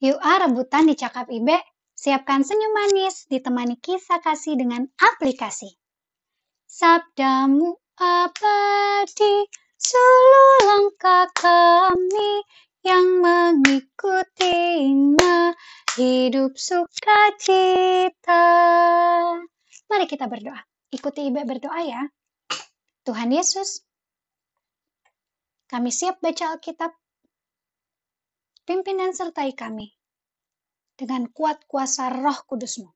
Yuk ah rebutan di Cakap Ibe. Siapkan senyum manis, ditemani kisah kasih dengan aplikasi. Sabdamu abadi, seluruh langkah kami yang mengikutinya, hidup sukacita. Mari kita berdoa. Ikuti Ibe berdoa ya. Tuhan Yesus, kami siap baca Alkitab. Pimpin dan sertai kami dengan kuat kuasa roh kudusmu.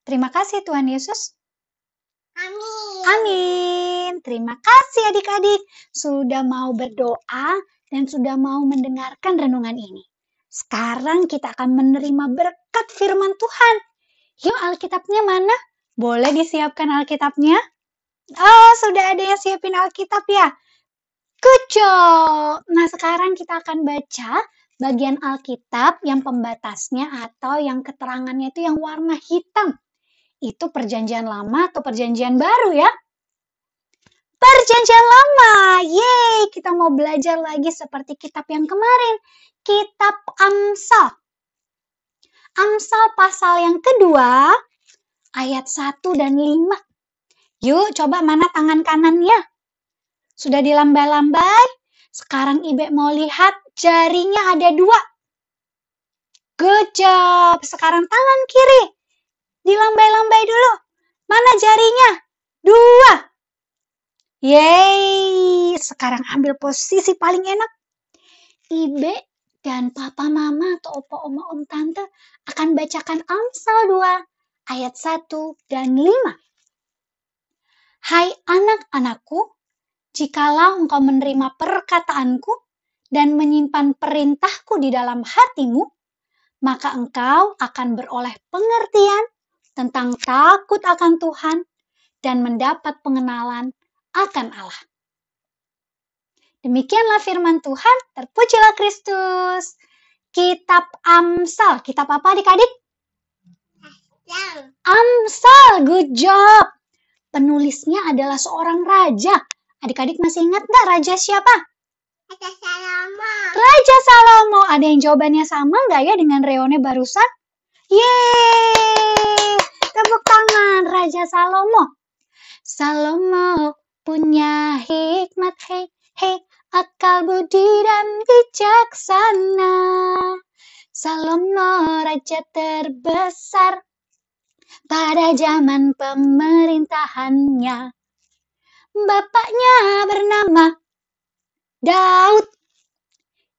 Terima kasih Tuhan Yesus. Amin. Amin. Terima kasih adik-adik sudah mau berdoa dan sudah mau mendengarkan renungan ini. Sekarang kita akan menerima berkat firman Tuhan. Yuk Alkitabnya mana? Boleh disiapkan Alkitabnya? Oh, sudah ada yang siapin Alkitab ya? Job! Nah, sekarang kita akan baca bagian Alkitab yang pembatasnya atau yang keterangannya itu yang warna hitam. Itu perjanjian lama atau perjanjian baru ya? Perjanjian lama, yeay! Kita mau belajar lagi seperti kitab yang kemarin, kitab Amsal. Amsal pasal yang kedua, ayat 1 dan 5. Yuk, coba mana tangan kanannya? Sudah dilambai-lambai? Sekarang Ibe mau lihat jarinya ada dua. Good job. Sekarang tangan kiri. Dilambai-lambai dulu. Mana jarinya? Dua. Yeay. Sekarang ambil posisi paling enak. Ibe dan papa mama atau opa oma om tante akan bacakan Amsal 2 ayat 1 dan 5. Hai anak-anakku, jikalau engkau menerima perkataanku dan menyimpan perintahku di dalam hatimu, maka engkau akan beroleh pengertian tentang takut akan Tuhan dan mendapat pengenalan akan Allah. Demikianlah firman Tuhan, terpujilah Kristus. Kitab Amsal, kitab apa adik-adik? Amsal, good job. Penulisnya adalah seorang raja. Adik-adik masih ingat nggak raja siapa? ada Salomo. Raja Salomo. Ada yang jawabannya sama nggak ya dengan Reone barusan? Yeay! Tepuk tangan Raja Salomo. Salomo punya hikmat, hei, hei, akal budi dan bijaksana. Salomo raja terbesar pada zaman pemerintahannya. Bapaknya bernama Daud.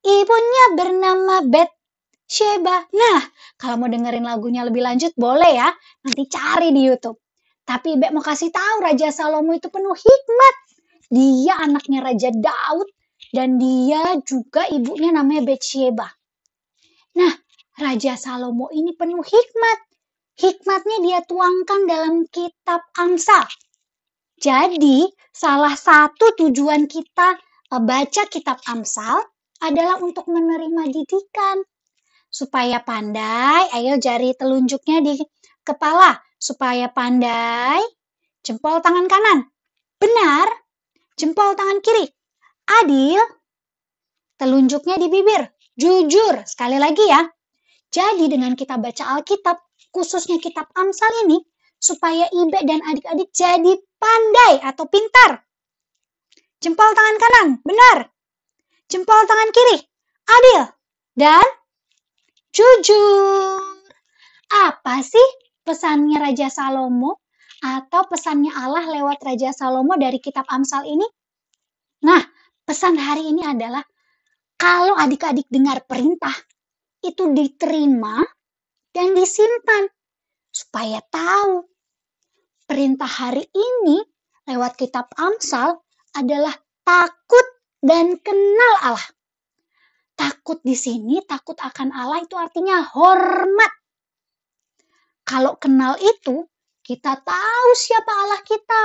Ibunya bernama Sheba. Nah, kalau mau dengerin lagunya lebih lanjut boleh ya. Nanti cari di YouTube. Tapi Ibe mau kasih tahu Raja Salomo itu penuh hikmat. Dia anaknya Raja Daud dan dia juga ibunya namanya Sheba. Nah, Raja Salomo ini penuh hikmat. Hikmatnya dia tuangkan dalam kitab Amsal. Jadi, salah satu tujuan kita eh, baca kitab Amsal adalah untuk menerima didikan. Supaya pandai, ayo jari telunjuknya di kepala. Supaya pandai, jempol tangan kanan. Benar, jempol tangan kiri. Adil, telunjuknya di bibir. Jujur, sekali lagi ya. Jadi dengan kita baca Alkitab, khususnya kitab Amsal ini, supaya Ibe dan adik-adik jadi pandai atau pintar. Jempol tangan kanan, benar. Jempol tangan kiri, adil. Dan jujur. Apa sih pesannya Raja Salomo atau pesannya Allah lewat Raja Salomo dari kitab Amsal ini? Nah, pesan hari ini adalah kalau adik-adik dengar perintah, itu diterima dan disimpan supaya tahu perintah hari ini lewat kitab Amsal adalah takut dan kenal Allah. Takut di sini, takut akan Allah itu artinya hormat. Kalau kenal itu, kita tahu siapa Allah kita.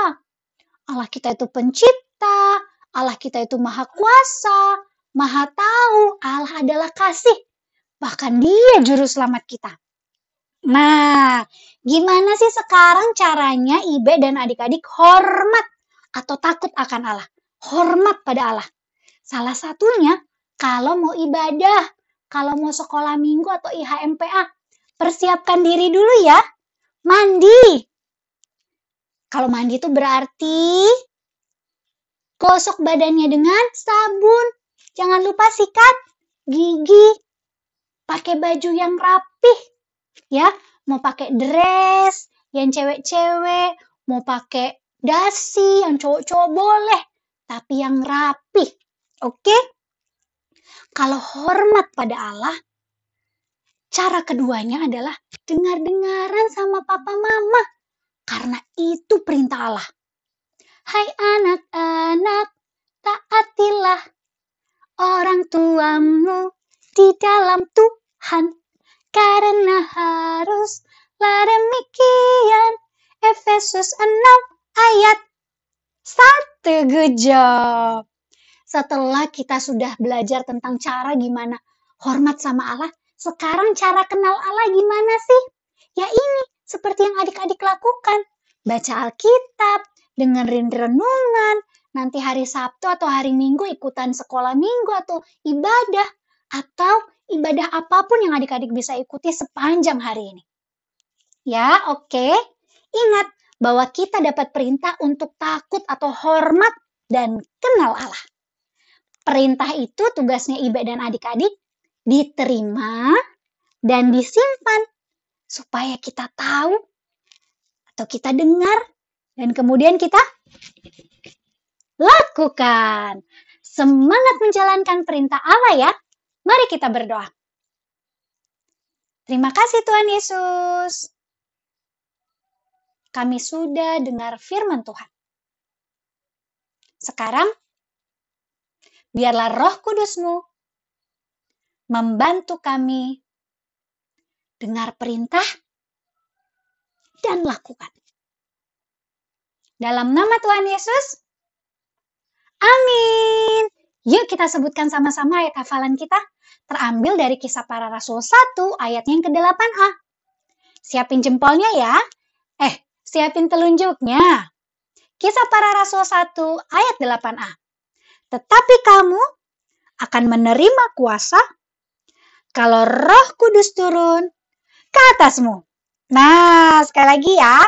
Allah kita itu pencipta, Allah kita itu maha kuasa, maha tahu, Allah adalah kasih. Bahkan dia juru selamat kita. Nah, gimana sih sekarang caranya Ibe dan adik-adik hormat atau takut akan Allah? Hormat pada Allah. Salah satunya kalau mau ibadah, kalau mau sekolah minggu atau IHMPA, persiapkan diri dulu ya. Mandi. Kalau mandi itu berarti gosok badannya dengan sabun. Jangan lupa sikat gigi. Pakai baju yang rapih. Ya, mau pakai dress yang cewek-cewek, mau pakai dasi yang cowok-cowok boleh, tapi yang rapih. Oke? Kalau hormat pada Allah, cara keduanya adalah dengar-dengaran sama papa mama. Karena itu perintah Allah. Hai anak-anak, taatilah orang tuamu di dalam Tuhan. Karena haruslah demikian. Efesus 6 ayat 1. Good job. Setelah kita sudah belajar tentang cara gimana hormat sama Allah, sekarang cara kenal Allah gimana sih? Ya ini, seperti yang adik-adik lakukan. Baca Alkitab, dengerin renungan, nanti hari Sabtu atau hari Minggu ikutan sekolah minggu atau ibadah, atau ibadah apa pun yang adik-adik bisa ikuti sepanjang hari ini. Ya, oke. Okay. Ingat bahwa kita dapat perintah untuk takut atau hormat dan kenal Allah. Perintah itu tugasnya Ibe dan adik-adik diterima dan disimpan supaya kita tahu atau kita dengar dan kemudian kita lakukan. Semangat menjalankan perintah Allah ya. Mari kita berdoa. Terima kasih Tuhan Yesus. Kami sudah dengar firman Tuhan. Sekarang, biarlah roh kudusmu membantu kami dengar perintah dan lakukan. Dalam nama Tuhan Yesus, amin. Yuk kita sebutkan sama-sama ayat hafalan kita terambil dari kisah para rasul 1 ayat yang ke-8a. Siapin jempolnya ya. Eh, siapin telunjuknya. Kisah para rasul 1 ayat 8a. Tetapi kamu akan menerima kuasa kalau roh kudus turun ke atasmu. Nah, sekali lagi ya.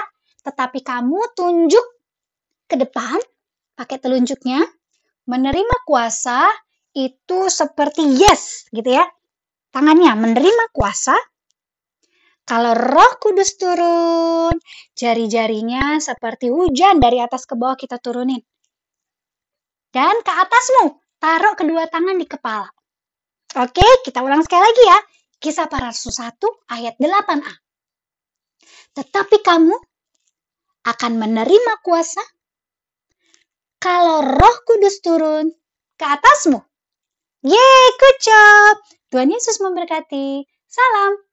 Tetapi kamu tunjuk ke depan, pakai telunjuknya, menerima kuasa itu seperti yes gitu ya. Tangannya menerima kuasa. Kalau roh kudus turun, jari-jarinya seperti hujan dari atas ke bawah kita turunin. Dan ke atasmu, taruh kedua tangan di kepala. Oke, kita ulang sekali lagi ya. Kisah para rasul 1 ayat 8a. Tetapi kamu akan menerima kuasa kalau roh kudus turun ke atasmu. Yeay, good job. Tuhan Yesus memberkati. Salam.